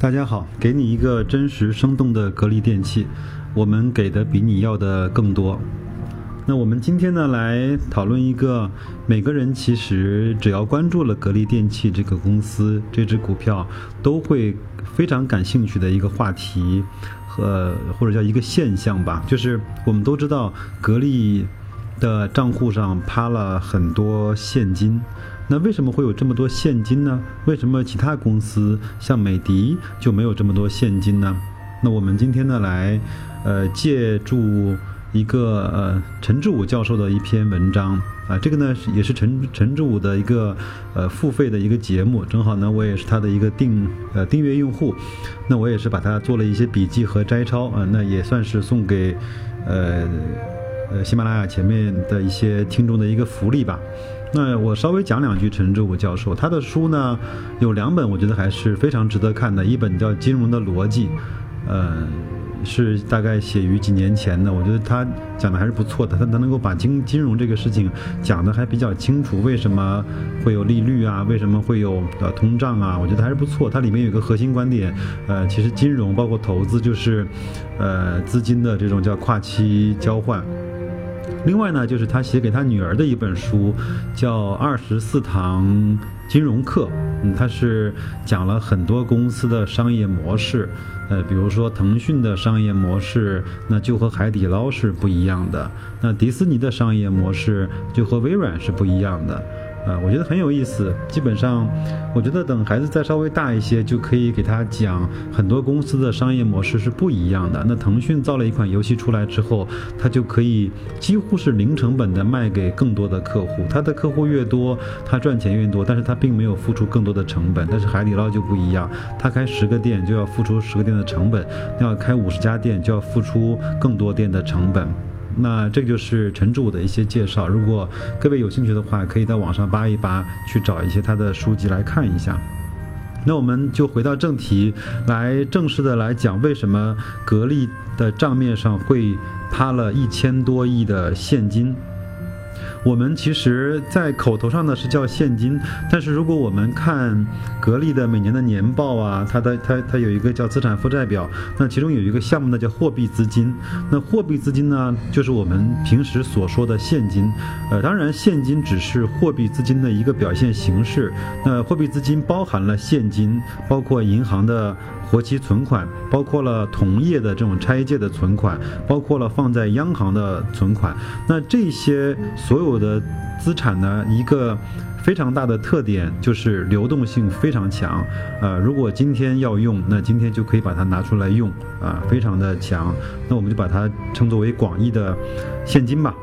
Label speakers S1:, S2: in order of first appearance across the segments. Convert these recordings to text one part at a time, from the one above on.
S1: 大家好，给你一个真实生动的格力电器，我们给的比你要的更多。那我们今天呢，来讨论一个每个人其实只要关注了格力电器这个公司这只股票，都会非常感兴趣的一个话题和或者叫一个现象吧，就是我们都知道格力的账户上趴了很多现金。那为什么会有这么多现金呢？为什么其他公司像美的就没有这么多现金呢？那我们今天呢，来，呃，借助一个呃陈志武教授的一篇文章啊，这个呢也是陈陈志武的一个呃付费的一个节目，正好呢我也是他的一个订呃订阅用户，那我也是把它做了一些笔记和摘抄啊，那也算是送给呃呃喜马拉雅前面的一些听众的一个福利吧。那我稍微讲两句陈志武教授，他的书呢有两本，我觉得还是非常值得看的。一本叫《金融的逻辑》，呃，是大概写于几年前的，我觉得他讲的还是不错的。他他能够把金金融这个事情讲的还比较清楚，为什么会有利率啊？为什么会有呃通胀啊？我觉得还是不错。它里面有个核心观点，呃，其实金融包括投资就是，呃，资金的这种叫跨期交换。另外呢，就是他写给他女儿的一本书，叫《二十四堂金融课》。嗯，他是讲了很多公司的商业模式，呃，比如说腾讯的商业模式，那就和海底捞是不一样的；那迪士尼的商业模式就和微软是不一样的。啊，我觉得很有意思。基本上，我觉得等孩子再稍微大一些，就可以给他讲很多公司的商业模式是不一样的。那腾讯造了一款游戏出来之后，他就可以几乎是零成本的卖给更多的客户。他的客户越多，他赚钱越多，但是他并没有付出更多的成本。但是海底捞就不一样，他开十个店就要付出十个店的成本，要开五十家店就要付出更多店的成本。那这就是陈志武的一些介绍。如果各位有兴趣的话，可以在网上扒一扒，去找一些他的书籍来看一下。那我们就回到正题，来正式的来讲，为什么格力的账面上会趴了一千多亿的现金？我们其实，在口头上呢是叫现金，但是如果我们看格力的每年的年报啊，它的它它有一个叫资产负债表，那其中有一个项目呢叫货币资金。那货币资金呢，就是我们平时所说的现金。呃，当然现金只是货币资金的一个表现形式。那货币资金包含了现金，包括银行的。活期存款包括了同业的这种拆借的存款，包括了放在央行的存款。那这些所有的资产呢，一个非常大的特点就是流动性非常强。呃，如果今天要用，那今天就可以把它拿出来用，啊，非常的强。那我们就把它称作为广义的现金吧。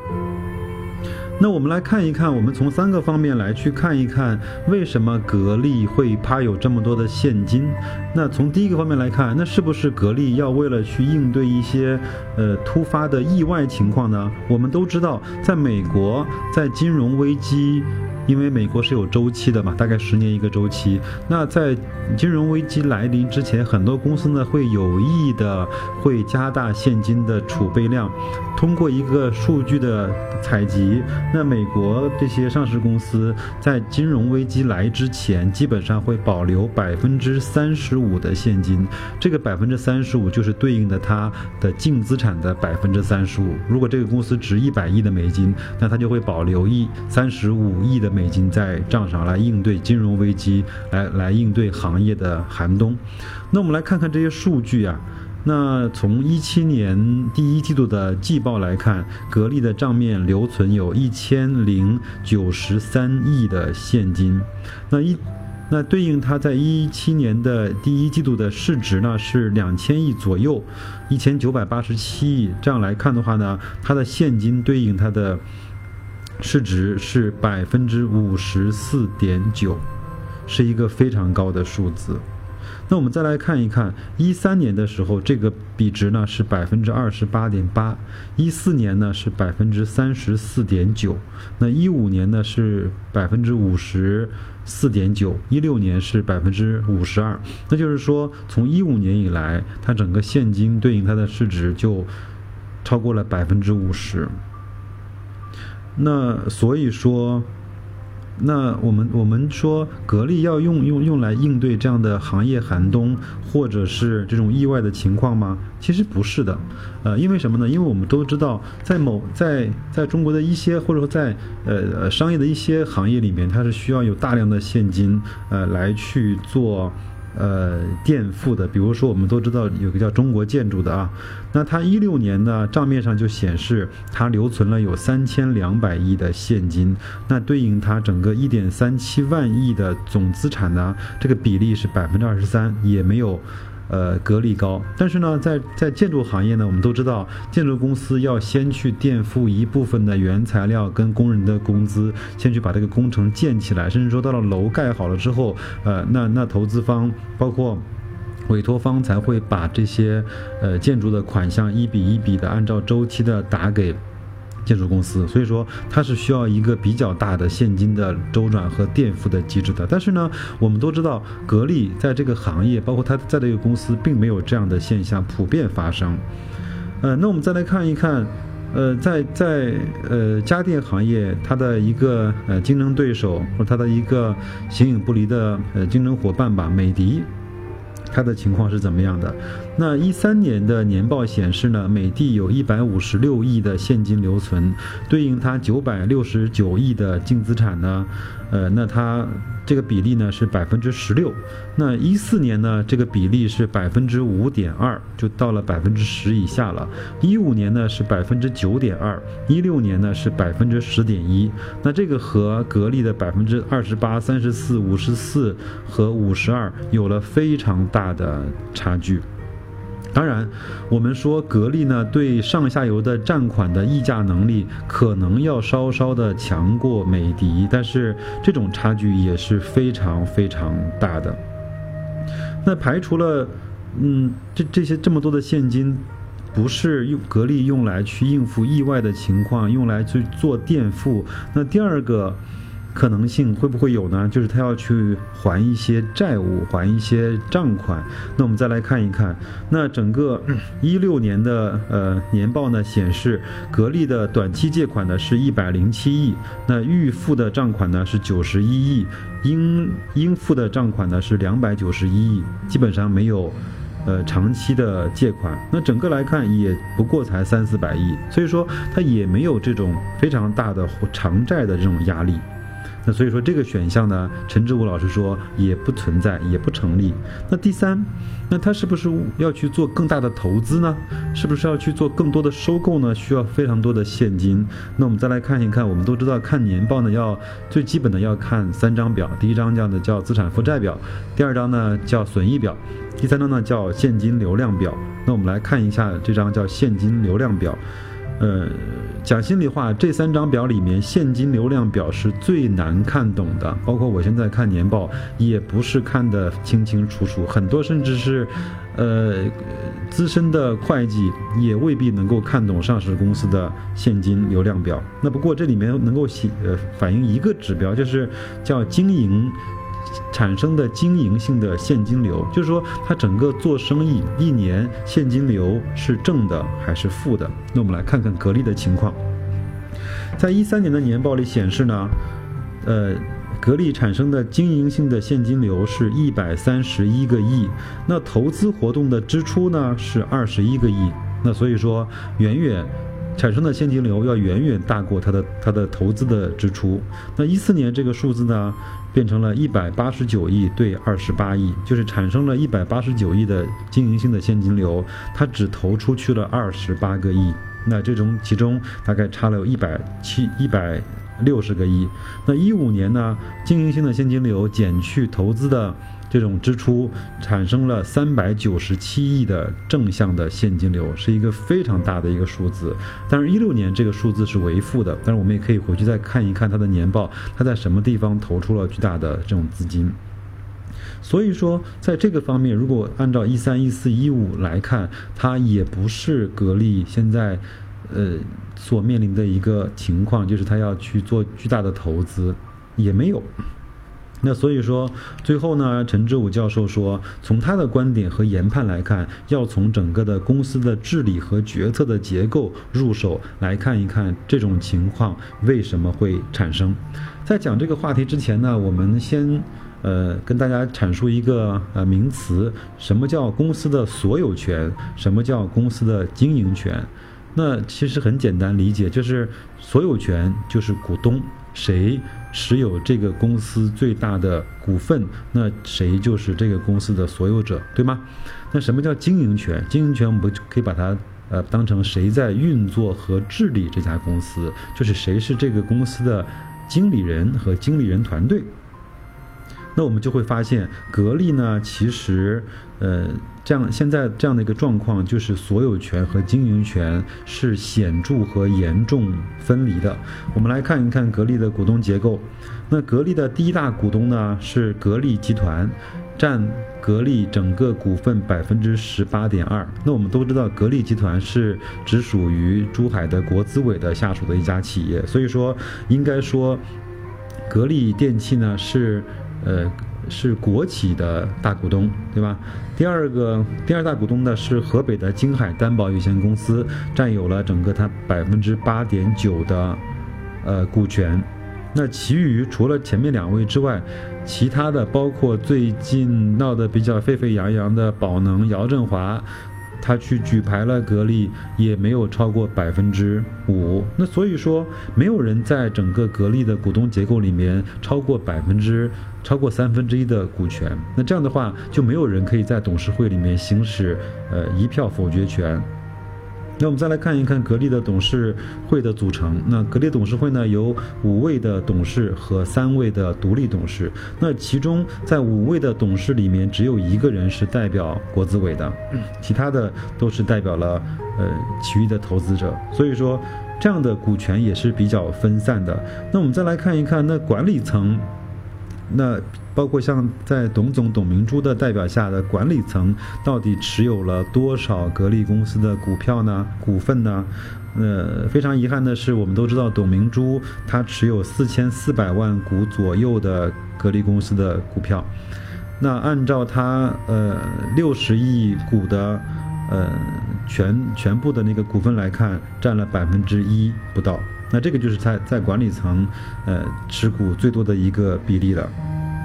S1: 那我们来看一看，我们从三个方面来去看一看，为什么格力会趴有这么多的现金？那从第一个方面来看，那是不是格力要为了去应对一些呃突发的意外情况呢？我们都知道，在美国，在金融危机。因为美国是有周期的嘛，大概十年一个周期。那在金融危机来临之前，很多公司呢会有意的会加大现金的储备量。通过一个数据的采集，那美国这些上市公司在金融危机来之前，基本上会保留百分之三十五的现金。这个百分之三十五就是对应的它的净资产的百分之三十五。如果这个公司值一百亿的美金，那它就会保留一三十五亿的。美金在账上来应对金融危机，来来应对行业的寒冬。那我们来看看这些数据啊。那从一七年第一季度的季报来看，格力的账面留存有一千零九十三亿的现金。那一那对应它在一七年的第一季度的市值呢是两千亿左右，一千九百八十七亿。这样来看的话呢，它的现金对应它的。市值是百分之五十四点九，是一个非常高的数字。那我们再来看一看，一三年的时候，这个比值呢是百分之二十八点八，一四年呢是百分之三十四点九，那一五年呢是百分之五十四点九，一六年是百分之五十二。那就是说，从一五年以来，它整个现金对应它的市值就超过了百分之五十。那所以说，那我们我们说格力要用用用来应对这样的行业寒冬，或者是这种意外的情况吗？其实不是的，呃，因为什么呢？因为我们都知道，在某在在中国的一些或者说在呃商业的一些行业里面，它是需要有大量的现金呃来去做。呃，垫付的，比如说我们都知道有个叫中国建筑的啊，那它一六年呢账面上就显示它留存了有三千两百亿的现金，那对应它整个一点三七万亿的总资产呢，这个比例是百分之二十三，也没有。呃，格力高，但是呢，在在建筑行业呢，我们都知道，建筑公司要先去垫付一部分的原材料跟工人的工资，先去把这个工程建起来，甚至说到了楼盖好了之后，呃，那那投资方包括委托方才会把这些呃建筑的款项一笔一笔的按照周期的打给。建筑公司，所以说它是需要一个比较大的现金的周转和垫付的机制的。但是呢，我们都知道，格力在这个行业，包括它在这个公司，并没有这样的现象普遍发生。呃，那我们再来看一看，呃，在在呃家电行业，它的一个呃竞争对手或者它的一个形影不离的呃竞争伙伴吧，美的。它的情况是怎么样的？那一三年的年报显示呢，美的有一百五十六亿的现金留存，对应它九百六十九亿的净资产呢，呃，那它。这个比例呢是百分之十六，那一四年呢这个比例是百分之五点二，就到了百分之十以下了。一五年呢是百分之九点二，一六年呢是百分之十点一。那这个和格力的百分之二十八、三十四、五十四和五十二有了非常大的差距。当然，我们说格力呢，对上下游的占款的议价能力可能要稍稍的强过美的，但是这种差距也是非常非常大的。那排除了，嗯，这这些这么多的现金，不是用格力用来去应付意外的情况，用来去做垫付。那第二个。可能性会不会有呢？就是他要去还一些债务，还一些账款。那我们再来看一看，那整个一六年的呃年报呢，显示格力的短期借款呢是一百零七亿，那预付的账款呢是九十一亿，应应付的账款呢是两百九十一亿，基本上没有呃长期的借款。那整个来看也不过才三四百亿，所以说它也没有这种非常大的偿债的这种压力。那所以说这个选项呢，陈志武老师说也不存在，也不成立。那第三，那他是不是要去做更大的投资呢？是不是要去做更多的收购呢？需要非常多的现金。那我们再来看一看，我们都知道看年报呢，要最基本的要看三张表，第一张叫的叫资产负债表，第二张呢叫损益表，第三张呢叫现金流量表。那我们来看一下这张叫现金流量表。呃，讲心里话，这三张表里面，现金流量表是最难看懂的。包括我现在看年报，也不是看得清清楚楚，很多甚至是，呃，资深的会计也未必能够看懂上市公司的现金流量表。那不过这里面能够写呃反映一个指标，就是叫经营。产生的经营性的现金流，就是说它整个做生意一年现金流是正的还是负的？那我们来看看格力的情况，在一三年的年报里显示呢，呃，格力产生的经营性的现金流是一百三十一个亿，那投资活动的支出呢是二十一个亿，那所以说远远。产生的现金流要远远大过它的它的投资的支出。那一四年这个数字呢，变成了一百八十九亿对二十八亿，就是产生了一百八十九亿的经营性的现金流，它只投出去了二十八个亿。那这种其中大概差了有一百七一百六十个亿。那一五年呢，经营性的现金流减去投资的。这种支出产生了三百九十七亿的正向的现金流，是一个非常大的一个数字。但是，一六年这个数字是为负的。但是，我们也可以回去再看一看它的年报，它在什么地方投出了巨大的这种资金。所以说，在这个方面，如果按照一三一四一五来看，它也不是格力现在呃所面临的一个情况，就是它要去做巨大的投资，也没有。那所以说，最后呢，陈志武教授说，从他的观点和研判来看，要从整个的公司的治理和决策的结构入手来看一看这种情况为什么会产生。在讲这个话题之前呢，我们先呃跟大家阐述一个呃名词，什么叫公司的所有权，什么叫公司的经营权。那其实很简单理解，就是所有权就是股东。谁持有这个公司最大的股份，那谁就是这个公司的所有者，对吗？那什么叫经营权？经营权我们可以把它呃当成谁在运作和治理这家公司，就是谁是这个公司的经理人和经理人团队。那我们就会发现，格力呢，其实，呃，这样现在这样的一个状况，就是所有权和经营权是显著和严重分离的。我们来看一看格力的股东结构。那格力的第一大股东呢是格力集团，占格力整个股份百分之十八点二。那我们都知道，格力集团是只属于珠海的国资委的下属的一家企业，所以说，应该说，格力电器呢是。呃，是国企的大股东，对吧？第二个，第二大股东呢是河北的京海担保有限公司，占有了整个它百分之八点九的呃股权。那其余除了前面两位之外，其他的包括最近闹得比较沸沸扬扬的宝能姚振华。他去举牌了，格力也没有超过百分之五。那所以说，没有人在整个格力的股东结构里面超过百分之超过三分之一的股权。那这样的话，就没有人可以在董事会里面行使呃一票否决权。那我们再来看一看格力的董事会的组成。那格力董事会呢，有五位的董事和三位的独立董事。那其中在五位的董事里面，只有一个人是代表国资委的，其他的都是代表了呃其余的投资者。所以说，这样的股权也是比较分散的。那我们再来看一看，那管理层。那包括像在董总董明珠的代表下的管理层，到底持有了多少格力公司的股票呢？股份呢？呃，非常遗憾的是，我们都知道董明珠她持有四千四百万股左右的格力公司的股票。那按照她呃六十亿股的呃全全部的那个股份来看，占了百分之一不到。那这个就是在在管理层，呃，持股最多的一个比例了，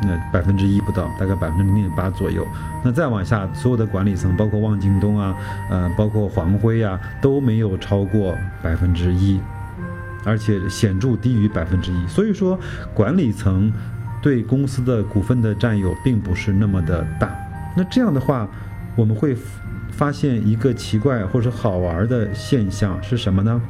S1: 那百分之一不到，大概百分之零点八左右。那再往下，所有的管理层，包括汪京东啊，呃，包括黄辉啊，都没有超过百分之一，而且显著低于百分之一。所以说，管理层对公司的股份的占有并不是那么的大。那这样的话，我们会发现一个奇怪或者好玩的现象是什么呢？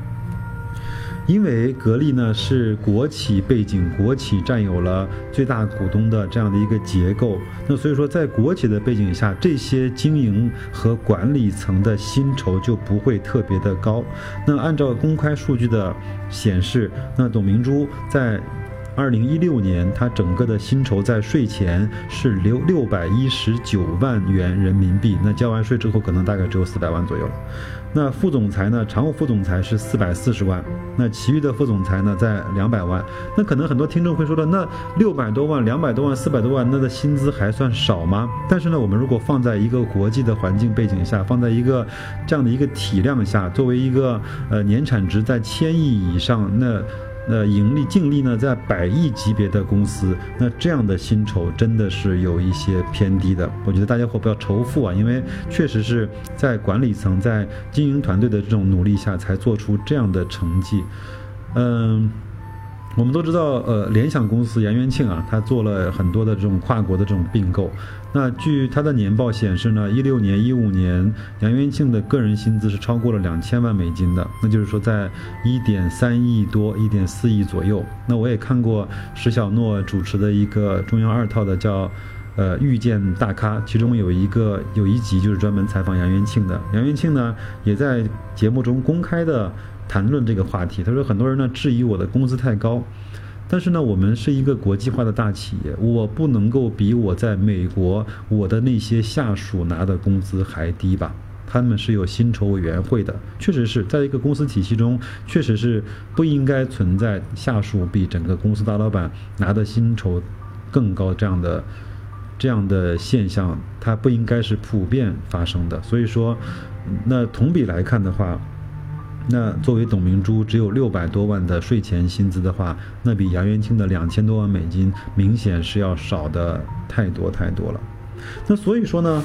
S1: 因为格力呢是国企背景，国企占有了最大股东的这样的一个结构，那所以说在国企的背景下，这些经营和管理层的薪酬就不会特别的高。那按照公开数据的显示，那董明珠在二零一六年，她整个的薪酬在税前是六六百一十九万元人民币，那交完税之后，可能大概只有四百万左右。那副总裁呢？常务副总裁是四百四十万，那其余的副总裁呢，在两百万。那可能很多听众会说了，那六百多万、两百多万、四百多万，那的薪资还算少吗？但是呢，我们如果放在一个国际的环境背景下，放在一个这样的一个体量下，作为一个呃年产值在千亿以上，那。那盈利净利呢，在百亿级别的公司，那这样的薪酬真的是有一些偏低的。我觉得大家伙不要仇富啊，因为确实是在管理层、在经营团队的这种努力下，才做出这样的成绩。嗯。我们都知道，呃，联想公司杨元庆啊，他做了很多的这种跨国的这种并购。那据他的年报显示呢，一六年、一五年，杨元庆的个人薪资是超过了两千万美金的，那就是说在一点三亿多、一点四亿左右。那我也看过石小诺主持的一个中央二套的叫，呃，遇见大咖，其中有一个有一集就是专门采访杨元庆的。杨元庆呢，也在节目中公开的。谈论这个话题，他说很多人呢质疑我的工资太高，但是呢，我们是一个国际化的大企业，我不能够比我在美国我的那些下属拿的工资还低吧？他们是有薪酬委员会的，确实是在一个公司体系中，确实是不应该存在下属比整个公司大老板拿的薪酬更高这样的这样的现象，它不应该是普遍发生的。所以说，那同比来看的话，那作为董明珠只有六百多万的税前薪资的话，那比杨元庆的两千多万美金明显是要少的太多太多了。那所以说呢？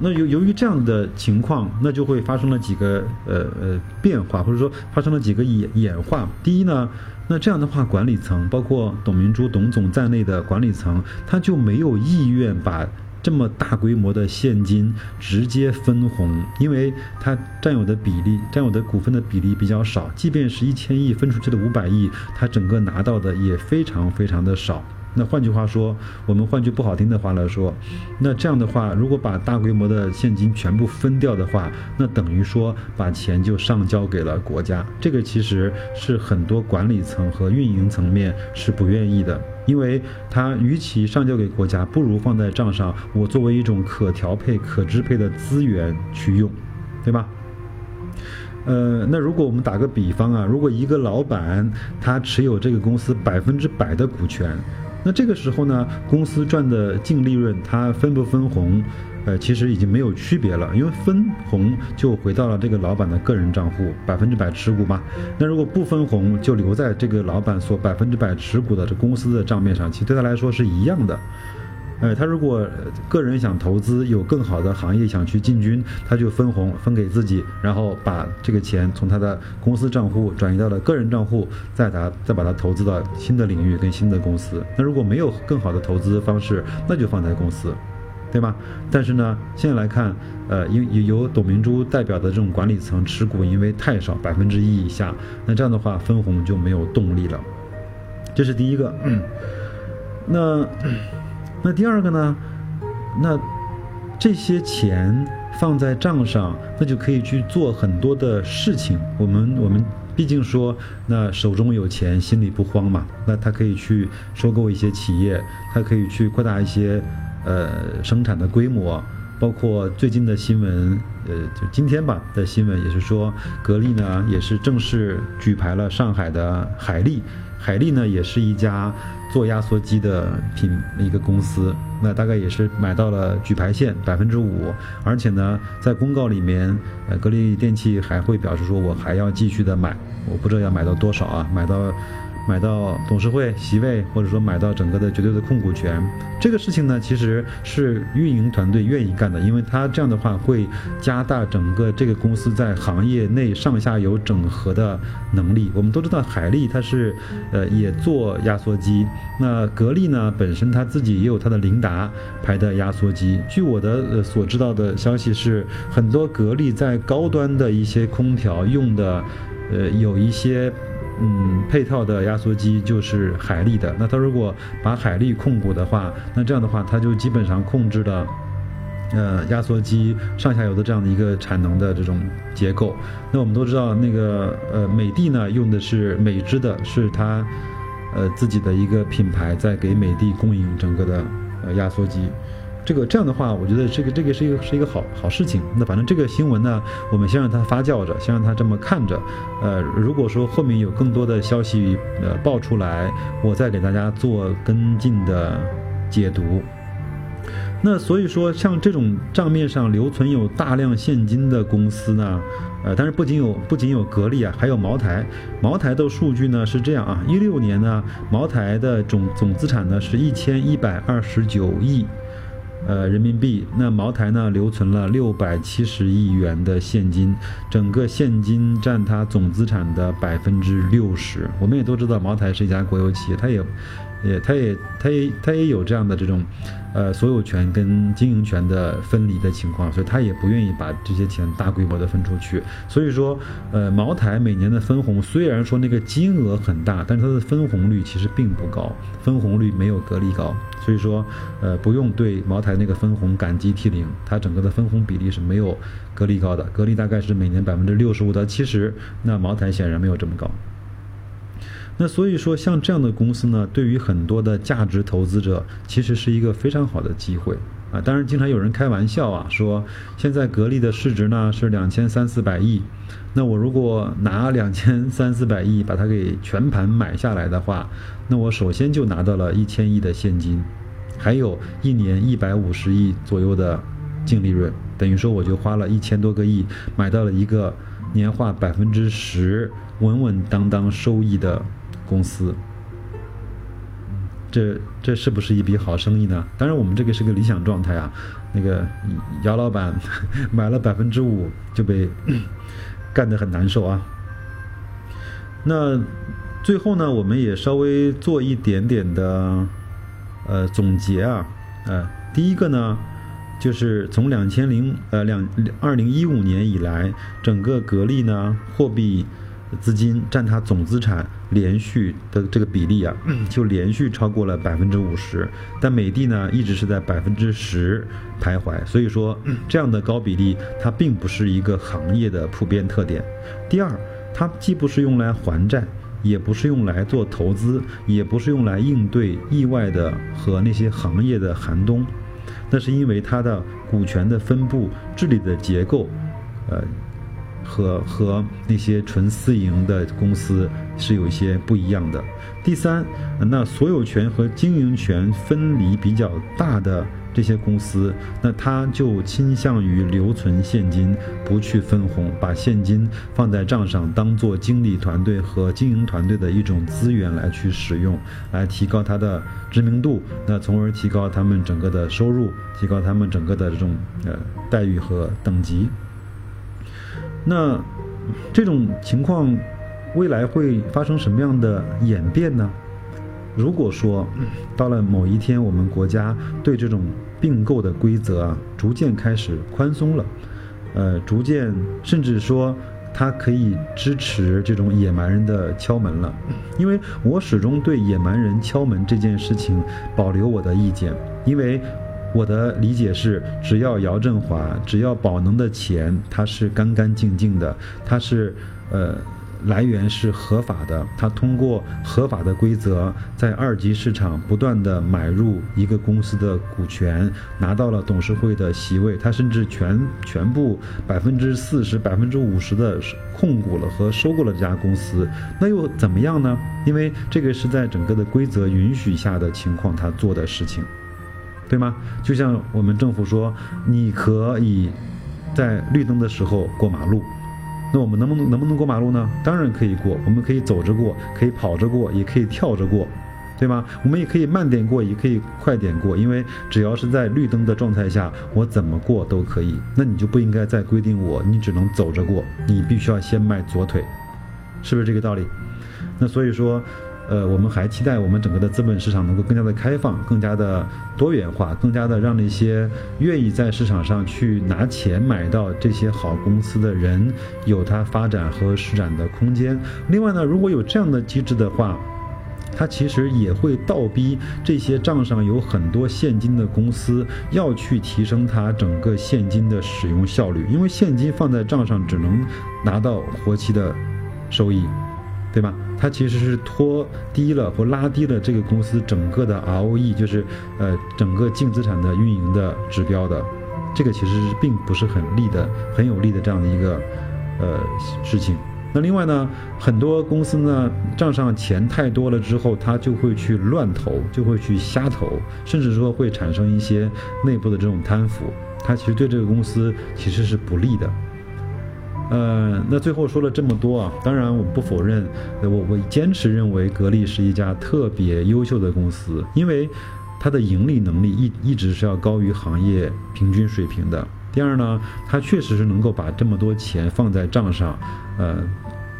S1: 那由由于这样的情况，那就会发生了几个呃呃变化，或者说发生了几个演演化。第一呢，那这样的话，管理层包括董明珠董总在内的管理层，他就没有意愿把这么大规模的现金直接分红，因为他占有的比例、占有的股份的比例比较少，即便是一千亿分出去的五百亿，他整个拿到的也非常非常的少。那换句话说，我们换句不好听的话来说，那这样的话，如果把大规模的现金全部分掉的话，那等于说把钱就上交给了国家。这个其实是很多管理层和运营层面是不愿意的，因为他与其上交给国家，不如放在账上，我作为一种可调配、可支配的资源去用，对吧？呃，那如果我们打个比方啊，如果一个老板他持有这个公司百分之百的股权。那这个时候呢，公司赚的净利润，它分不分红，呃，其实已经没有区别了，因为分红就回到了这个老板的个人账户，百分之百持股嘛。那如果不分红，就留在这个老板所百分之百持股的这公司的账面上，其实对他来说是一样的。呃，他如果个人想投资，有更好的行业想去进军，他就分红分给自己，然后把这个钱从他的公司账户转移到了个人账户，再他再把它投资到新的领域跟新的公司。那如果没有更好的投资方式，那就放在公司，对吧？但是呢，现在来看，呃，因由董明珠代表的这种管理层持股因为太少，百分之一以下，那这样的话分红就没有动力了。这是第一个，那。那第二个呢？那这些钱放在账上，那就可以去做很多的事情。我们我们毕竟说，那手中有钱，心里不慌嘛。那他可以去收购一些企业，他可以去扩大一些呃生产的规模。包括最近的新闻，呃，就今天吧的新闻也是说，格力呢也是正式举牌了上海的海力。海力呢也是一家。做压缩机的品一个公司，那大概也是买到了举牌线百分之五，而且呢，在公告里面，呃，格力电器还会表示说，我还要继续的买，我不知道要买到多少啊，买到。买到董事会席位，或者说买到整个的绝对的控股权，这个事情呢，其实是运营团队愿意干的，因为他这样的话会加大整个这个公司在行业内上下游整合的能力。我们都知道海力它是，呃，也做压缩机，那格力呢本身它自己也有它的凌达牌的压缩机。据我的呃所知道的消息是，很多格力在高端的一些空调用的，呃，有一些。嗯，配套的压缩机就是海力的。那他如果把海力控股的话，那这样的话，他就基本上控制了，呃，压缩机上下游的这样的一个产能的这种结构。那我们都知道，那个呃，美的呢用的是美芝的，是它呃自己的一个品牌在给美的供应整个的呃压缩机。这个这样的话，我觉得这个这个是一个是一个好好事情。那反正这个新闻呢，我们先让它发酵着，先让它这么看着。呃，如果说后面有更多的消息呃爆出来，我再给大家做跟进的解读。那所以说，像这种账面上留存有大量现金的公司呢，呃，但是不仅有不仅有格力啊，还有茅台。茅台的数据呢是这样啊，一六年呢，茅台的总总资产呢是一千一百二十九亿。呃，人民币那茅台呢，留存了六百七十亿元的现金，整个现金占它总资产的百分之六十。我们也都知道，茅台是一家国有企业，它也。也，他也，他也，他也有这样的这种，呃，所有权跟经营权的分离的情况，所以他也不愿意把这些钱大规模的分出去。所以说，呃，茅台每年的分红虽然说那个金额很大，但是它的分红率其实并不高，分红率没有格力高。所以说，呃，不用对茅台那个分红感激涕零，它整个的分红比例是没有格力高的。格力大概是每年百分之六十五到七十，那茅台显然没有这么高。那所以说，像这样的公司呢，对于很多的价值投资者，其实是一个非常好的机会啊。当然，经常有人开玩笑啊，说现在格力的市值呢是两千三四百亿，那我如果拿两千三四百亿把它给全盘买下来的话，那我首先就拿到了一千亿的现金，还有一年一百五十亿左右的净利润，等于说我就花了一千多个亿买到了一个年化百分之十稳稳当当收益的。公司，这这是不是一笔好生意呢？当然，我们这个是个理想状态啊。那个姚老板 买了百分之五就被干得很难受啊。那最后呢，我们也稍微做一点点的呃总结啊。呃，第一个呢，就是从两千零呃两二零一五年以来，整个格力呢货币。资金占它总资产连续的这个比例啊，就连续超过了百分之五十，但美的呢一直是在百分之十徘徊，所以说这样的高比例它并不是一个行业的普遍特点。第二，它既不是用来还债，也不是用来做投资，也不是用来应对意外的和那些行业的寒冬，那是因为它的股权的分布治理的结构，呃。和和那些纯私营的公司是有一些不一样的。第三，那所有权和经营权分离比较大的这些公司，那它就倾向于留存现金，不去分红，把现金放在账上，当做经理团队和经营团队的一种资源来去使用，来提高它的知名度，那从而提高他们整个的收入，提高他们整个的这种呃待遇和等级。那这种情况未来会发生什么样的演变呢？如果说到了某一天，我们国家对这种并购的规则啊，逐渐开始宽松了，呃，逐渐甚至说它可以支持这种野蛮人的敲门了，因为我始终对野蛮人敲门这件事情保留我的意见，因为。我的理解是，只要姚振华，只要宝能的钱，它是干干净净的，它是，呃，来源是合法的，它通过合法的规则，在二级市场不断的买入一个公司的股权，拿到了董事会的席位，它甚至全全部百分之四十、百分之五十的控股了和收购了这家公司，那又怎么样呢？因为这个是在整个的规则允许下的情况，他做的事情。对吗？就像我们政府说，你可以在绿灯的时候过马路，那我们能不能能不能过马路呢？当然可以过，我们可以走着过，可以跑着过，也可以跳着过，对吗？我们也可以慢点过，也可以快点过，因为只要是在绿灯的状态下，我怎么过都可以。那你就不应该再规定我，你只能走着过，你必须要先迈左腿，是不是这个道理？那所以说。呃，我们还期待我们整个的资本市场能够更加的开放，更加的多元化，更加的让那些愿意在市场上去拿钱买到这些好公司的人有它发展和施展的空间。另外呢，如果有这样的机制的话，它其实也会倒逼这些账上有很多现金的公司要去提升它整个现金的使用效率，因为现金放在账上只能拿到活期的收益。对吧？它其实是拖低了或拉低了这个公司整个的 ROE，就是呃整个净资产的运营的指标的，这个其实并不是很利的、很有利的这样的一个呃事情。那另外呢，很多公司呢账上钱太多了之后，它就会去乱投，就会去瞎投，甚至说会产生一些内部的这种贪腐，它其实对这个公司其实是不利的。呃，那最后说了这么多啊，当然我不否认，我我坚持认为格力是一家特别优秀的公司，因为它的盈利能力一一直是要高于行业平均水平的。第二呢，它确实是能够把这么多钱放在账上，呃，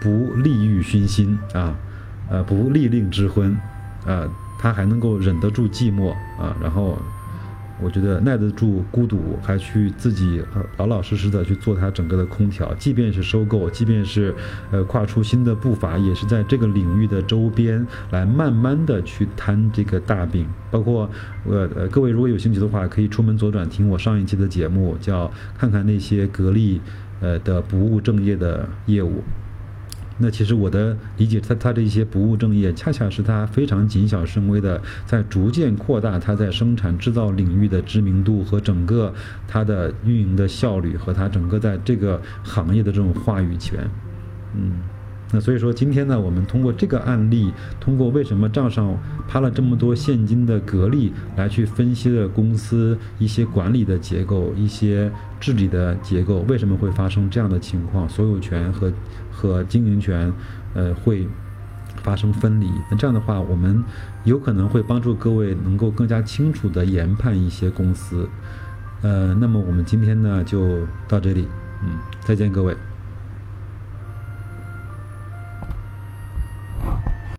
S1: 不利欲熏心啊，呃，不利令智昏，啊，它还能够忍得住寂寞啊，然后。我觉得耐得住孤独，还去自己老老实实的去做它整个的空调，即便是收购，即便是呃跨出新的步伐，也是在这个领域的周边来慢慢的去摊这个大饼。包括呃呃各位如果有兴趣的话，可以出门左转听我上一期的节目，叫看看那些格力呃的不务正业的业务。那其实我的理解，他他的一些不务正业，恰恰是他非常谨小慎微的，在逐渐扩大他在生产制造领域的知名度和整个他的运营的效率和他整个在这个行业的这种话语权，嗯。那所以说，今天呢，我们通过这个案例，通过为什么账上趴了这么多现金的格力，来去分析的公司一些管理的结构、一些治理的结构，为什么会发生这样的情况，所有权和和经营权，呃，会发生分离。那这样的话，我们有可能会帮助各位能够更加清楚地研判一些公司。呃，那么我们今天呢就到这里，嗯，再见各位。